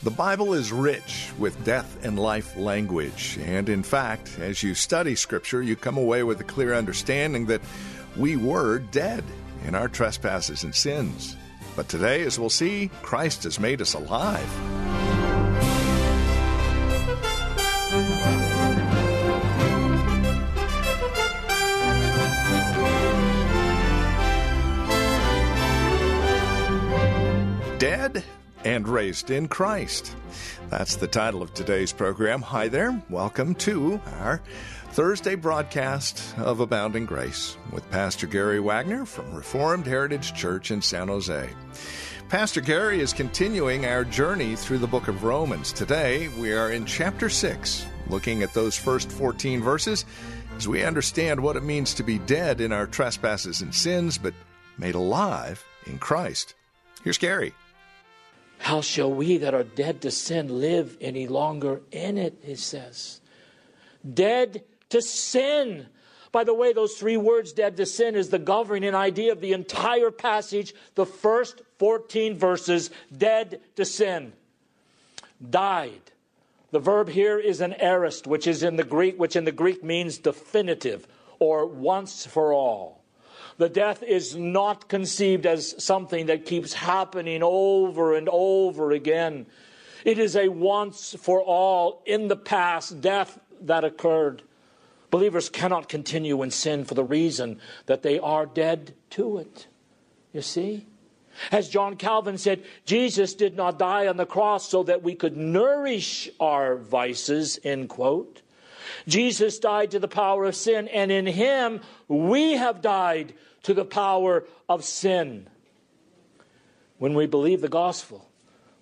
The Bible is rich with death and life language, and in fact, as you study Scripture, you come away with a clear understanding that we were dead in our trespasses and sins. But today, as we'll see, Christ has made us alive. Dead and raised in Christ. That's the title of today's program. Hi there. Welcome to our Thursday broadcast of Abounding Grace with Pastor Gary Wagner from Reformed Heritage Church in San Jose. Pastor Gary is continuing our journey through the book of Romans. Today, we are in chapter 6, looking at those first 14 verses as we understand what it means to be dead in our trespasses and sins, but made alive in Christ. Here's Gary. How shall we that are dead to sin live any longer in it? He says. Dead to sin. By the way, those three words, dead to sin, is the governing idea of the entire passage, the first 14 verses, dead to sin. Died. The verb here is an aorist, which is in the Greek, which in the Greek means definitive or once for all. The death is not conceived as something that keeps happening over and over again. It is a once for all, in the past, death that occurred. Believers cannot continue in sin for the reason that they are dead to it. You see? As John Calvin said, Jesus did not die on the cross so that we could nourish our vices, end quote. Jesus died to the power of sin, and in him we have died to the power of sin. When we believe the gospel,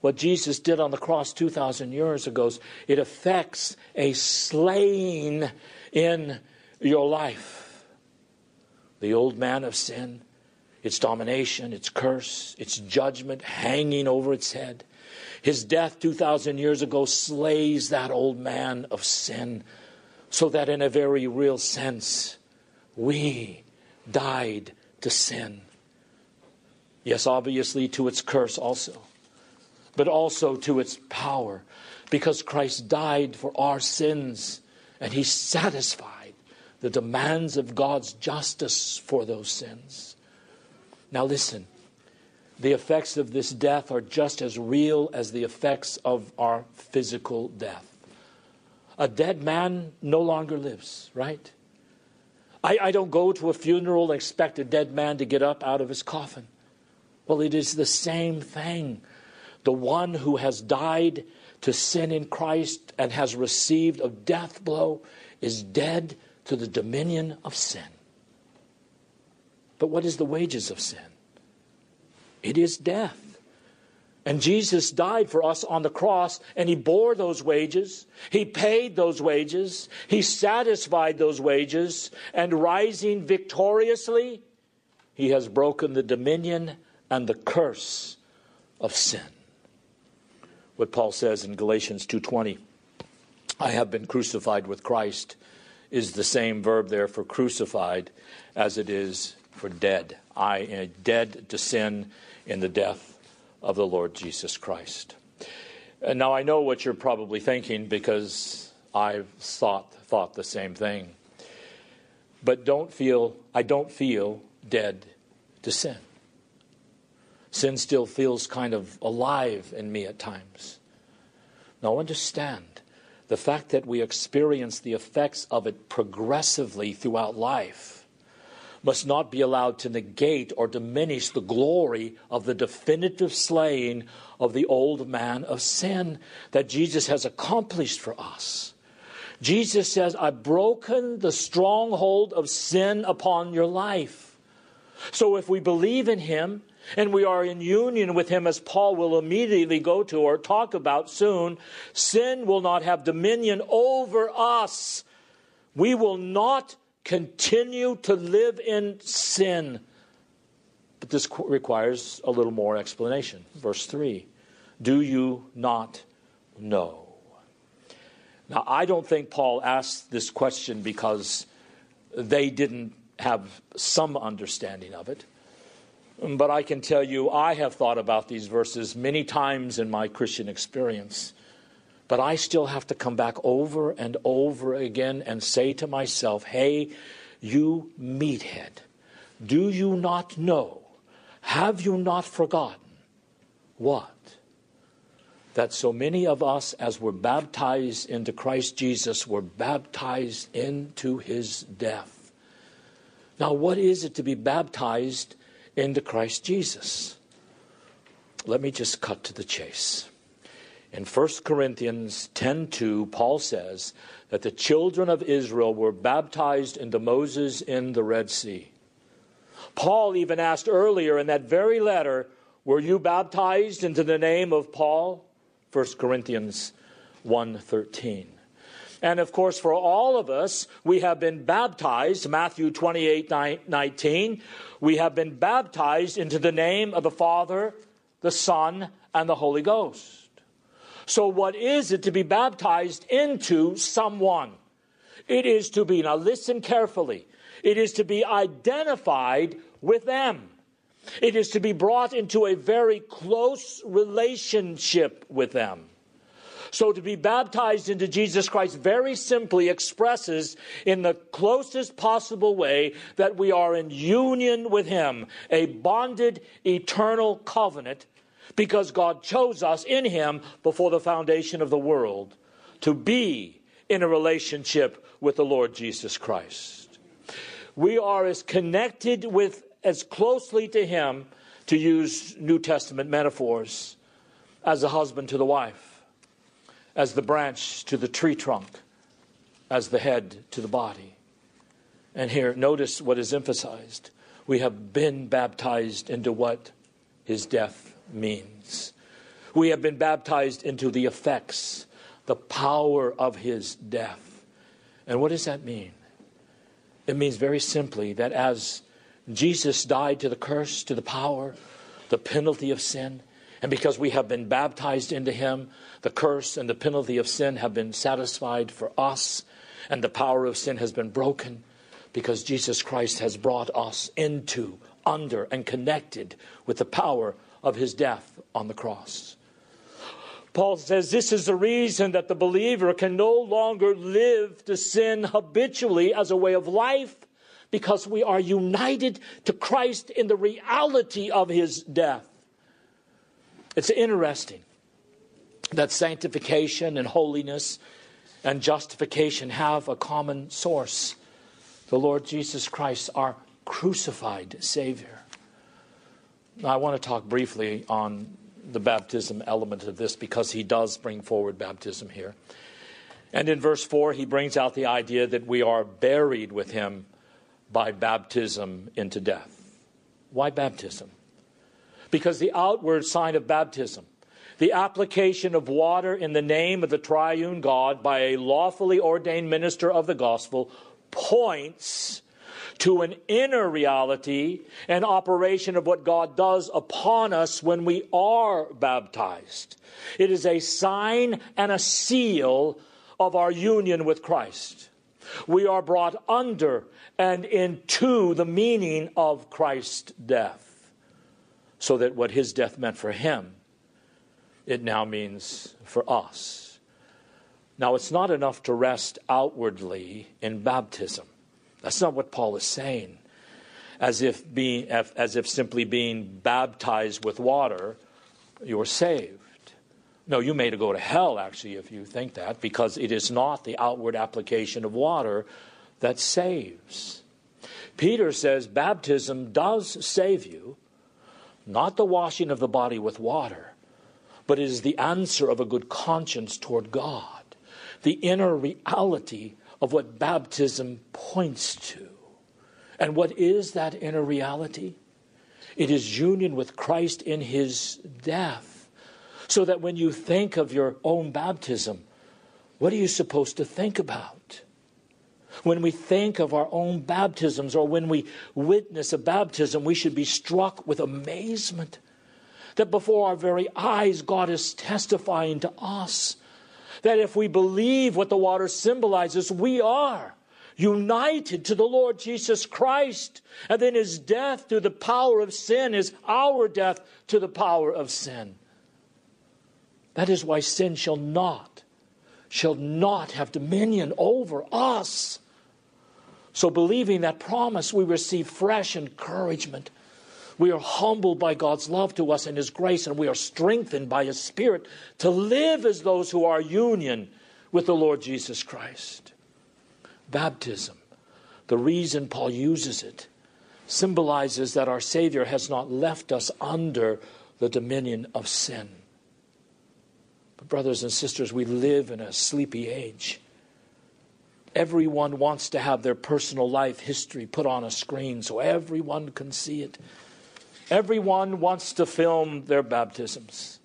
what Jesus did on the cross 2,000 years ago, it affects a slaying in your life. The old man of sin, its domination, its curse, its judgment hanging over its head. His death 2,000 years ago slays that old man of sin, so that in a very real sense, we died to sin. Yes, obviously to its curse also, but also to its power, because Christ died for our sins and he satisfied the demands of God's justice for those sins. Now, listen. The effects of this death are just as real as the effects of our physical death. A dead man no longer lives, right? I, I don't go to a funeral and expect a dead man to get up out of his coffin. Well, it is the same thing. The one who has died to sin in Christ and has received a death blow is dead to the dominion of sin. But what is the wages of sin? It is death. And Jesus died for us on the cross, and He bore those wages. He paid those wages. He satisfied those wages. And rising victoriously, He has broken the dominion and the curse of sin. What Paul says in Galatians 2:20, I have been crucified with Christ, is the same verb there for crucified as it is for dead. I am dead to sin in the death of the Lord Jesus Christ. And now I know what you're probably thinking because I've thought thought the same thing. But don't feel I don't feel dead to sin. Sin still feels kind of alive in me at times. Now understand the fact that we experience the effects of it progressively throughout life must not be allowed to negate or diminish the glory of the definitive slaying of the old man of sin that Jesus has accomplished for us. Jesus says, I've broken the stronghold of sin upon your life. So if we believe in him, and we are in union with him, as Paul will immediately go to or talk about soon, sin will not have dominion over us. We will not continue to live in sin. But this requires a little more explanation. Verse 3 Do you not know? Now, I don't think Paul asked this question because they didn't have some understanding of it. But I can tell you, I have thought about these verses many times in my Christian experience. But I still have to come back over and over again and say to myself, hey, you meathead, do you not know? Have you not forgotten? What? That so many of us, as were baptized into Christ Jesus, were baptized into his death. Now, what is it to be baptized into Christ Jesus. Let me just cut to the chase. In 1 Corinthians 10:2, Paul says that the children of Israel were baptized into Moses in the Red Sea. Paul even asked earlier in that very letter, were you baptized into the name of Paul? 1 Corinthians 1:13. And of course, for all of us, we have been baptized, Matthew 28 19, we have been baptized into the name of the Father, the Son, and the Holy Ghost. So, what is it to be baptized into someone? It is to be, now listen carefully, it is to be identified with them. It is to be brought into a very close relationship with them. So to be baptized into Jesus Christ very simply expresses in the closest possible way that we are in union with Him, a bonded eternal covenant, because God chose us in Him before the foundation of the world to be in a relationship with the Lord Jesus Christ. We are as connected with, as closely to Him, to use New Testament metaphors, as a husband to the wife as the branch to the tree trunk, as the head to the body. And here, notice what is emphasized. We have been baptized into what his death means. We have been baptized into the effects, the power of his death. And what does that mean? It means very simply that as Jesus died to the curse, to the power, the penalty of sin, and because we have been baptized into him, the curse and the penalty of sin have been satisfied for us, and the power of sin has been broken because Jesus Christ has brought us into, under, and connected with the power of his death on the cross. Paul says this is the reason that the believer can no longer live to sin habitually as a way of life because we are united to Christ in the reality of his death. It's interesting that sanctification and holiness and justification have a common source the Lord Jesus Christ, our crucified Savior. I want to talk briefly on the baptism element of this because he does bring forward baptism here. And in verse 4, he brings out the idea that we are buried with him by baptism into death. Why baptism? Because the outward sign of baptism, the application of water in the name of the triune God by a lawfully ordained minister of the gospel, points to an inner reality and operation of what God does upon us when we are baptized. It is a sign and a seal of our union with Christ. We are brought under and into the meaning of Christ's death so that what his death meant for him, it now means for us. Now, it's not enough to rest outwardly in baptism. That's not what Paul is saying. As if, being, as if simply being baptized with water, you're saved. No, you may go to hell, actually, if you think that, because it is not the outward application of water that saves. Peter says baptism does save you, not the washing of the body with water, but it is the answer of a good conscience toward God, the inner reality of what baptism points to. And what is that inner reality? It is union with Christ in his death. So that when you think of your own baptism, what are you supposed to think about? When we think of our own baptisms or when we witness a baptism, we should be struck with amazement that before our very eyes, God is testifying to us that if we believe what the water symbolizes, we are united to the Lord Jesus Christ. And then his death to the power of sin is our death to the power of sin. That is why sin shall not, shall not have dominion over us. So, believing that promise, we receive fresh encouragement. We are humbled by God's love to us and His grace, and we are strengthened by His Spirit to live as those who are union with the Lord Jesus Christ. Baptism, the reason Paul uses it, symbolizes that our Savior has not left us under the dominion of sin. But, brothers and sisters, we live in a sleepy age. Everyone wants to have their personal life history put on a screen so everyone can see it. Everyone wants to film their baptisms.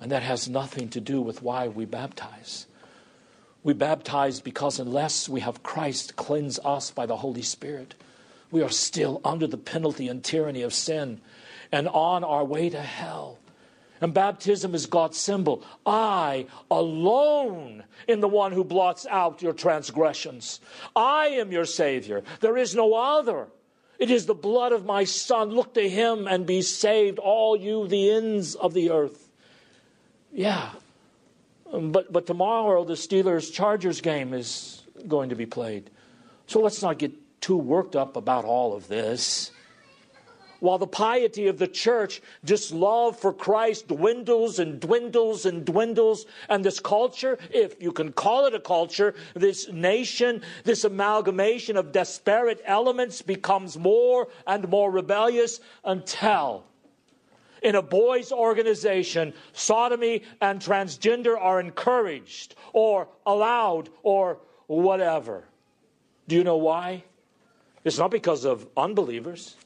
And that has nothing to do with why we baptize. We baptize because unless we have Christ cleanse us by the Holy Spirit, we are still under the penalty and tyranny of sin and on our way to hell. And baptism is God's symbol. I alone am the one who blots out your transgressions. I am your Savior. There is no other. It is the blood of my Son. Look to him and be saved, all you, the ends of the earth. Yeah, um, but, but tomorrow the Steelers Chargers game is going to be played. So let's not get too worked up about all of this. While the piety of the church, just love for Christ dwindles and dwindles and dwindles, and this culture, if you can call it a culture, this nation, this amalgamation of disparate elements becomes more and more rebellious until in a boys' organization, sodomy and transgender are encouraged or allowed or whatever. Do you know why? It's not because of unbelievers.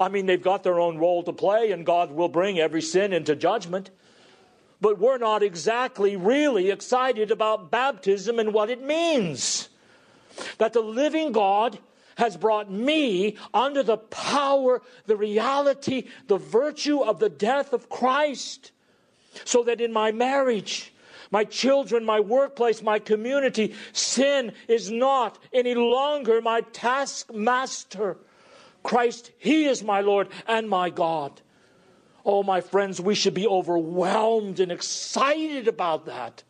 I mean, they've got their own role to play, and God will bring every sin into judgment. But we're not exactly really excited about baptism and what it means. That the living God has brought me under the power, the reality, the virtue of the death of Christ. So that in my marriage, my children, my workplace, my community, sin is not any longer my taskmaster. Christ, He is my Lord and my God. Oh, my friends, we should be overwhelmed and excited about that.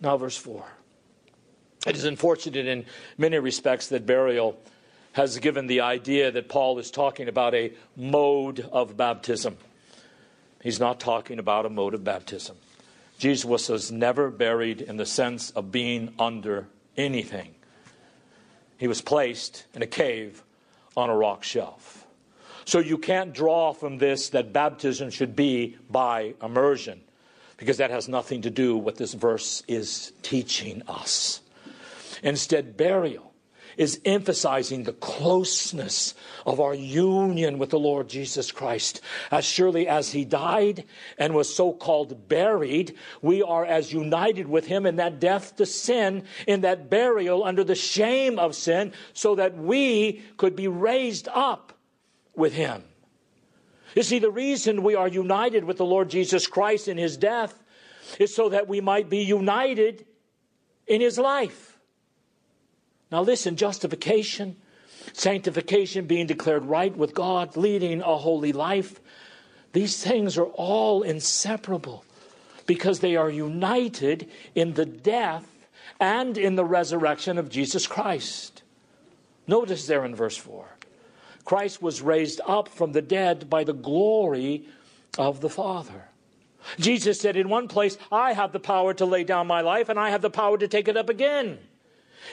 Now, verse 4. It is unfortunate in many respects that burial has given the idea that Paul is talking about a mode of baptism. He's not talking about a mode of baptism. Jesus was never buried in the sense of being under anything. He was placed in a cave on a rock shelf. So you can't draw from this that baptism should be by immersion, because that has nothing to do with what this verse is teaching us. Instead, burial is emphasizing the closeness of our union with the Lord Jesus Christ. As surely as he died and was so called buried, we are as united with him in that death to sin, in that burial under the shame of sin, so that we could be raised up with him. You see, the reason we are united with the Lord Jesus Christ in his death is so that we might be united in his life. Now, listen justification, sanctification, being declared right with God, leading a holy life, these things are all inseparable because they are united in the death and in the resurrection of Jesus Christ. Notice there in verse 4 Christ was raised up from the dead by the glory of the Father. Jesus said in one place, I have the power to lay down my life and I have the power to take it up again.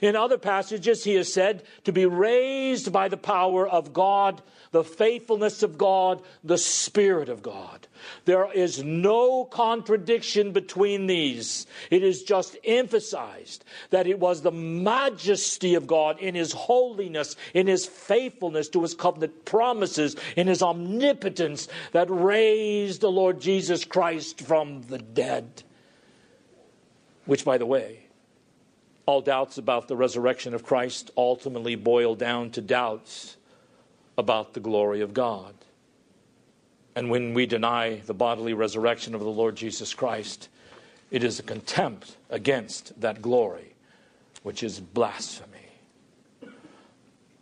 In other passages, he is said to be raised by the power of God, the faithfulness of God, the Spirit of God. There is no contradiction between these. It is just emphasized that it was the majesty of God in His holiness, in His faithfulness to His covenant promises, in His omnipotence that raised the Lord Jesus Christ from the dead. Which, by the way, all doubts about the resurrection of Christ ultimately boil down to doubts about the glory of God. And when we deny the bodily resurrection of the Lord Jesus Christ, it is a contempt against that glory, which is blasphemy.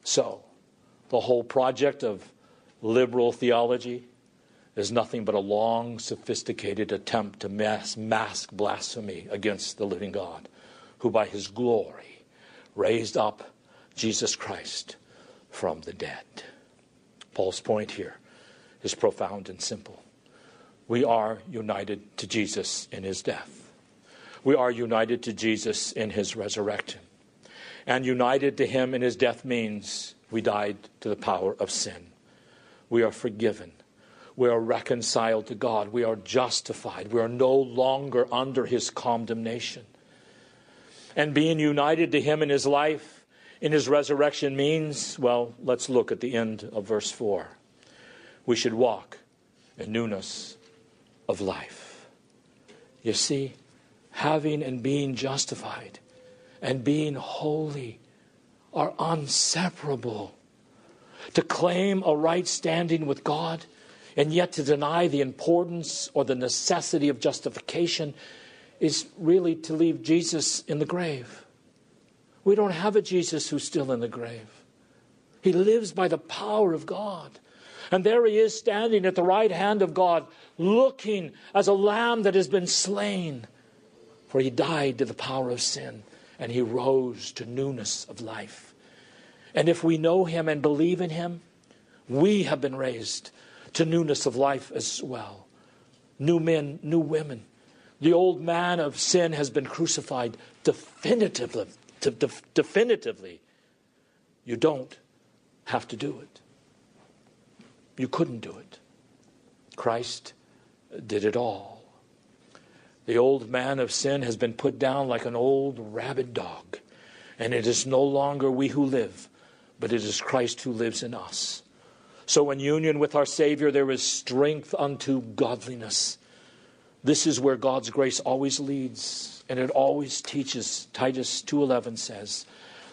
So, the whole project of liberal theology is nothing but a long, sophisticated attempt to mask, blasphemy against the living God who by his glory raised up Jesus Christ from the dead. Paul's point here is profound and simple. We are united to Jesus in his death. We are united to Jesus in his resurrection. And united to him in his death means we died to the power of sin. We are forgiven. We are reconciled to God. We are justified. We are no longer under his condemnation. And being united to him in his life, in his resurrection means, well, let's look at the end of verse 4. We should walk in newness of life. You see, having and being justified and being holy are inseparable. To claim a right standing with God and yet to deny the importance or the necessity of justification is really to leave Jesus in the grave. We don't have a Jesus who's still in the grave. He lives by the power of God. And there he is standing at the right hand of God, looking as a lamb that has been slain. For he died to the power of sin, and he rose to newness of life. And if we know him and believe in him, we have been raised to newness of life as well. New men, new women, the old man of sin has been crucified definitively. definitively. You don't have to do it. You couldn't do it. Christ did it all. The old man of sin has been put down like an old rabid dog, and it is no longer we who live, but it is Christ who lives in us. So, in union with our Savior, there is strength unto godliness. This is where God's grace always leads, and it always teaches. Titus 2:11 says,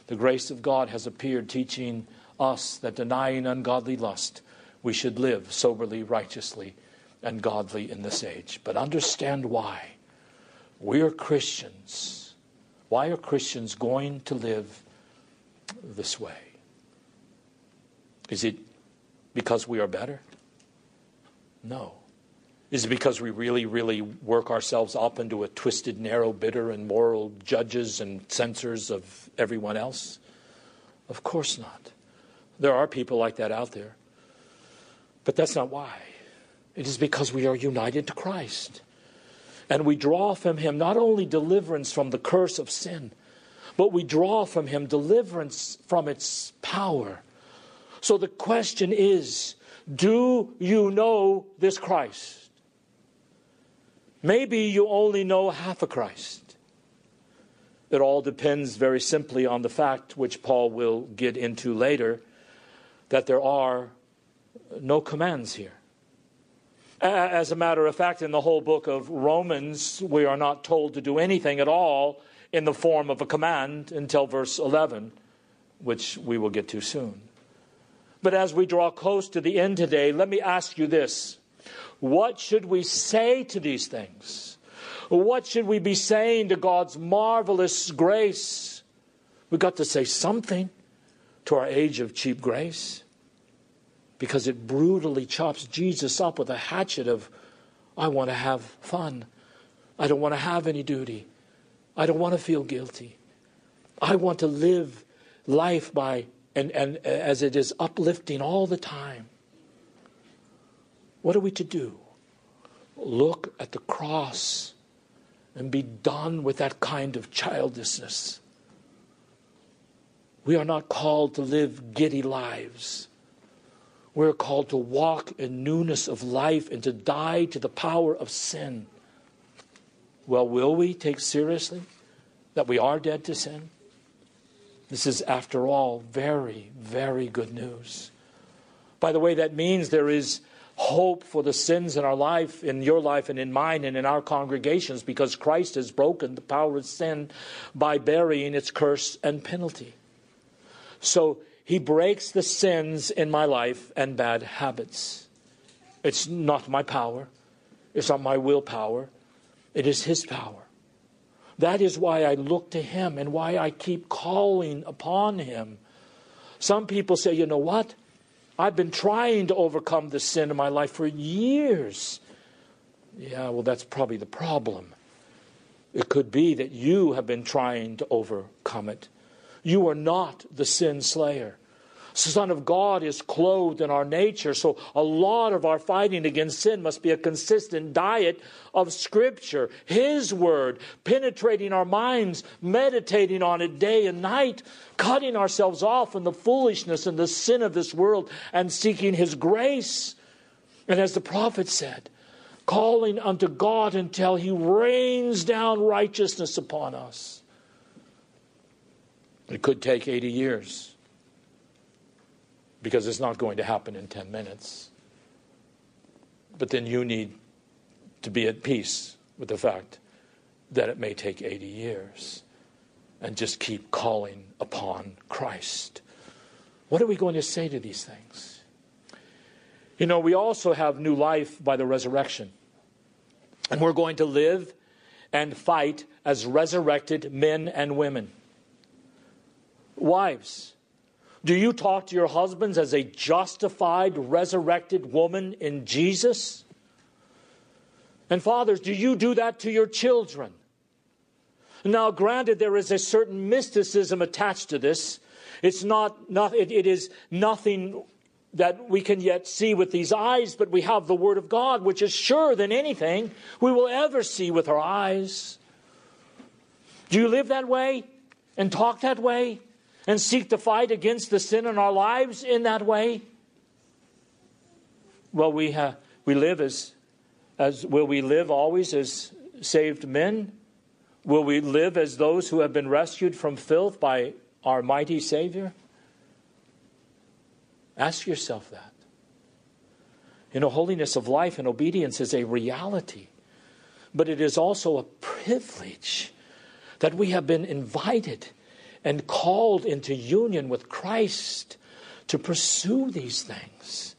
"The grace of God has appeared, teaching us that denying ungodly lust, we should live soberly, righteously, and godly in this age." But understand why. We are Christians. Why are Christians going to live this way? Is it because we are better? No. Is it because we really, really work ourselves up into a twisted, narrow, bitter, and moral judges and censors of everyone else? Of course not. There are people like that out there. But that's not why. It is because we are united to Christ. And we draw from Him not only deliverance from the curse of sin, but we draw from Him deliverance from its power. So the question is do you know this Christ? Maybe you only know half a Christ. It all depends very simply on the fact, which Paul will get into later, that there are no commands here. As a matter of fact, in the whole book of Romans, we are not told to do anything at all in the form of a command until verse 11, which we will get to soon. But as we draw close to the end today, let me ask you this what should we say to these things? What should we be saying to God's marvelous grace? We've got to say something to our age of cheap grace because it brutally chops Jesus up with a hatchet of, I want to have fun. I don't want to have any duty. I don't want to feel guilty. I want to live life by and, and as it is uplifting all the time. What are we to do? Look at the cross and be done with that kind of childishness. We are not called to live giddy lives. We're called to walk in newness of life and to die to the power of sin. Well, will we take seriously that we are dead to sin? This is, after all, very, very good news. By the way, that means there is hope for the sins in our life, in your life, and in mine, and in our congregations, because Christ has broken the power of sin by burying its curse and penalty. So he breaks the sins in my life and bad habits. It's not my power, it's not my willpower, it is his power. That is why I look to him and why I keep calling upon him. Some people say, you know what? I've been trying to overcome the sin in my life for years. Yeah, well, that's probably the problem. It could be that you have been trying to overcome it. You are not the sin slayer. Son of God is clothed in our nature. So a lot of our fighting against sin must be a consistent diet of Scripture, His Word, penetrating our minds, meditating on it day and night, cutting ourselves off from the foolishness and the sin of this world, and seeking His grace. And as the prophet said, calling unto God until He rains down righteousness upon us. It could take 80 years because it's not going to happen in 10 minutes. But then you need to be at peace with the fact that it may take 80 years and just keep calling upon Christ. What are we going to say to these things? You know, we also have new life by the resurrection. And we're going to live and fight as resurrected men and women. Wives, do you talk to your husbands as a justified, resurrected woman in Jesus? And fathers, do you do that to your children? Now, granted, there is a certain mysticism attached to this. It's not, not it, it is nothing that we can yet see with these eyes, but we have the Word of God, which is surer than anything we will ever see with our eyes. Do you live that way and talk that way? And seek to fight against the sin in our lives in that way? Well, we, ha- we live as, as, will we live always as saved men? Will we live as those who have been rescued from filth by our mighty Savior? Ask yourself that. You know, holiness of life and obedience is a reality, but it is also a privilege that we have been invited and called into union with Christ to pursue these things.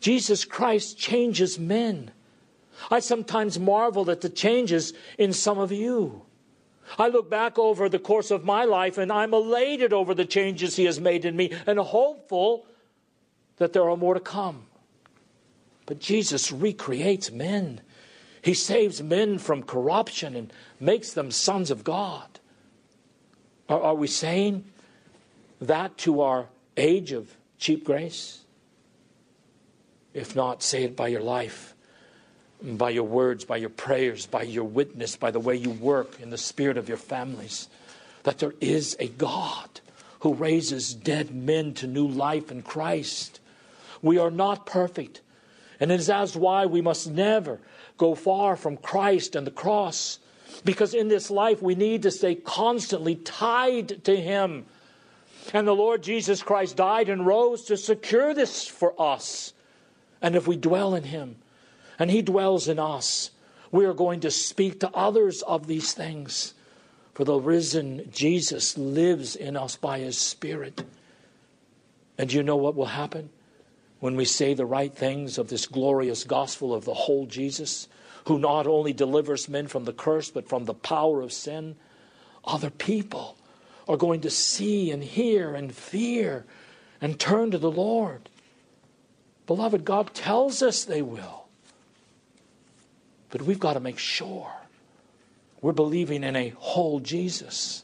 Jesus Christ changes men. I sometimes marvel at the changes in some of you. I look back over the course of my life and I'm elated over the changes He has made in me and hopeful that there are more to come. But Jesus recreates men. He saves men from corruption and makes them sons of God. Are, we saying that to our age of cheap grace? If not, say it by your life, by your words, by your prayers, by your witness, by the way you work in the spirit of your families, that there is a God who raises dead men to new life in Christ. We are not perfect. And it is as why we must never go far from Christ and the cross. Because in this life, we need to stay constantly tied to Him. And the Lord Jesus Christ died and rose to secure this for us. And if we dwell in Him and He dwells in us, we are going to speak to others of these things. For the risen Jesus lives in us by His Spirit. And you know what will happen when we say the right things of this glorious gospel of the whole Jesus? Who not only delivers men from the curse, but from the power of sin, other people are going to see and hear and fear and turn to the Lord. Beloved, God tells us they will. But we've got to make sure we're believing in a whole Jesus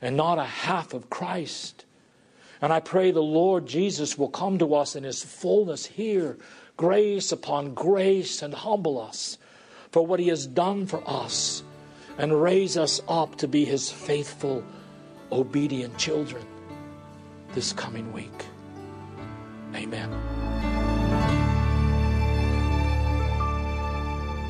and not a half of Christ. And I pray the Lord Jesus will come to us in his fullness here, grace upon grace, and humble us for what He has done for us and raise us up to be His faithful, obedient children. this coming week. Amen.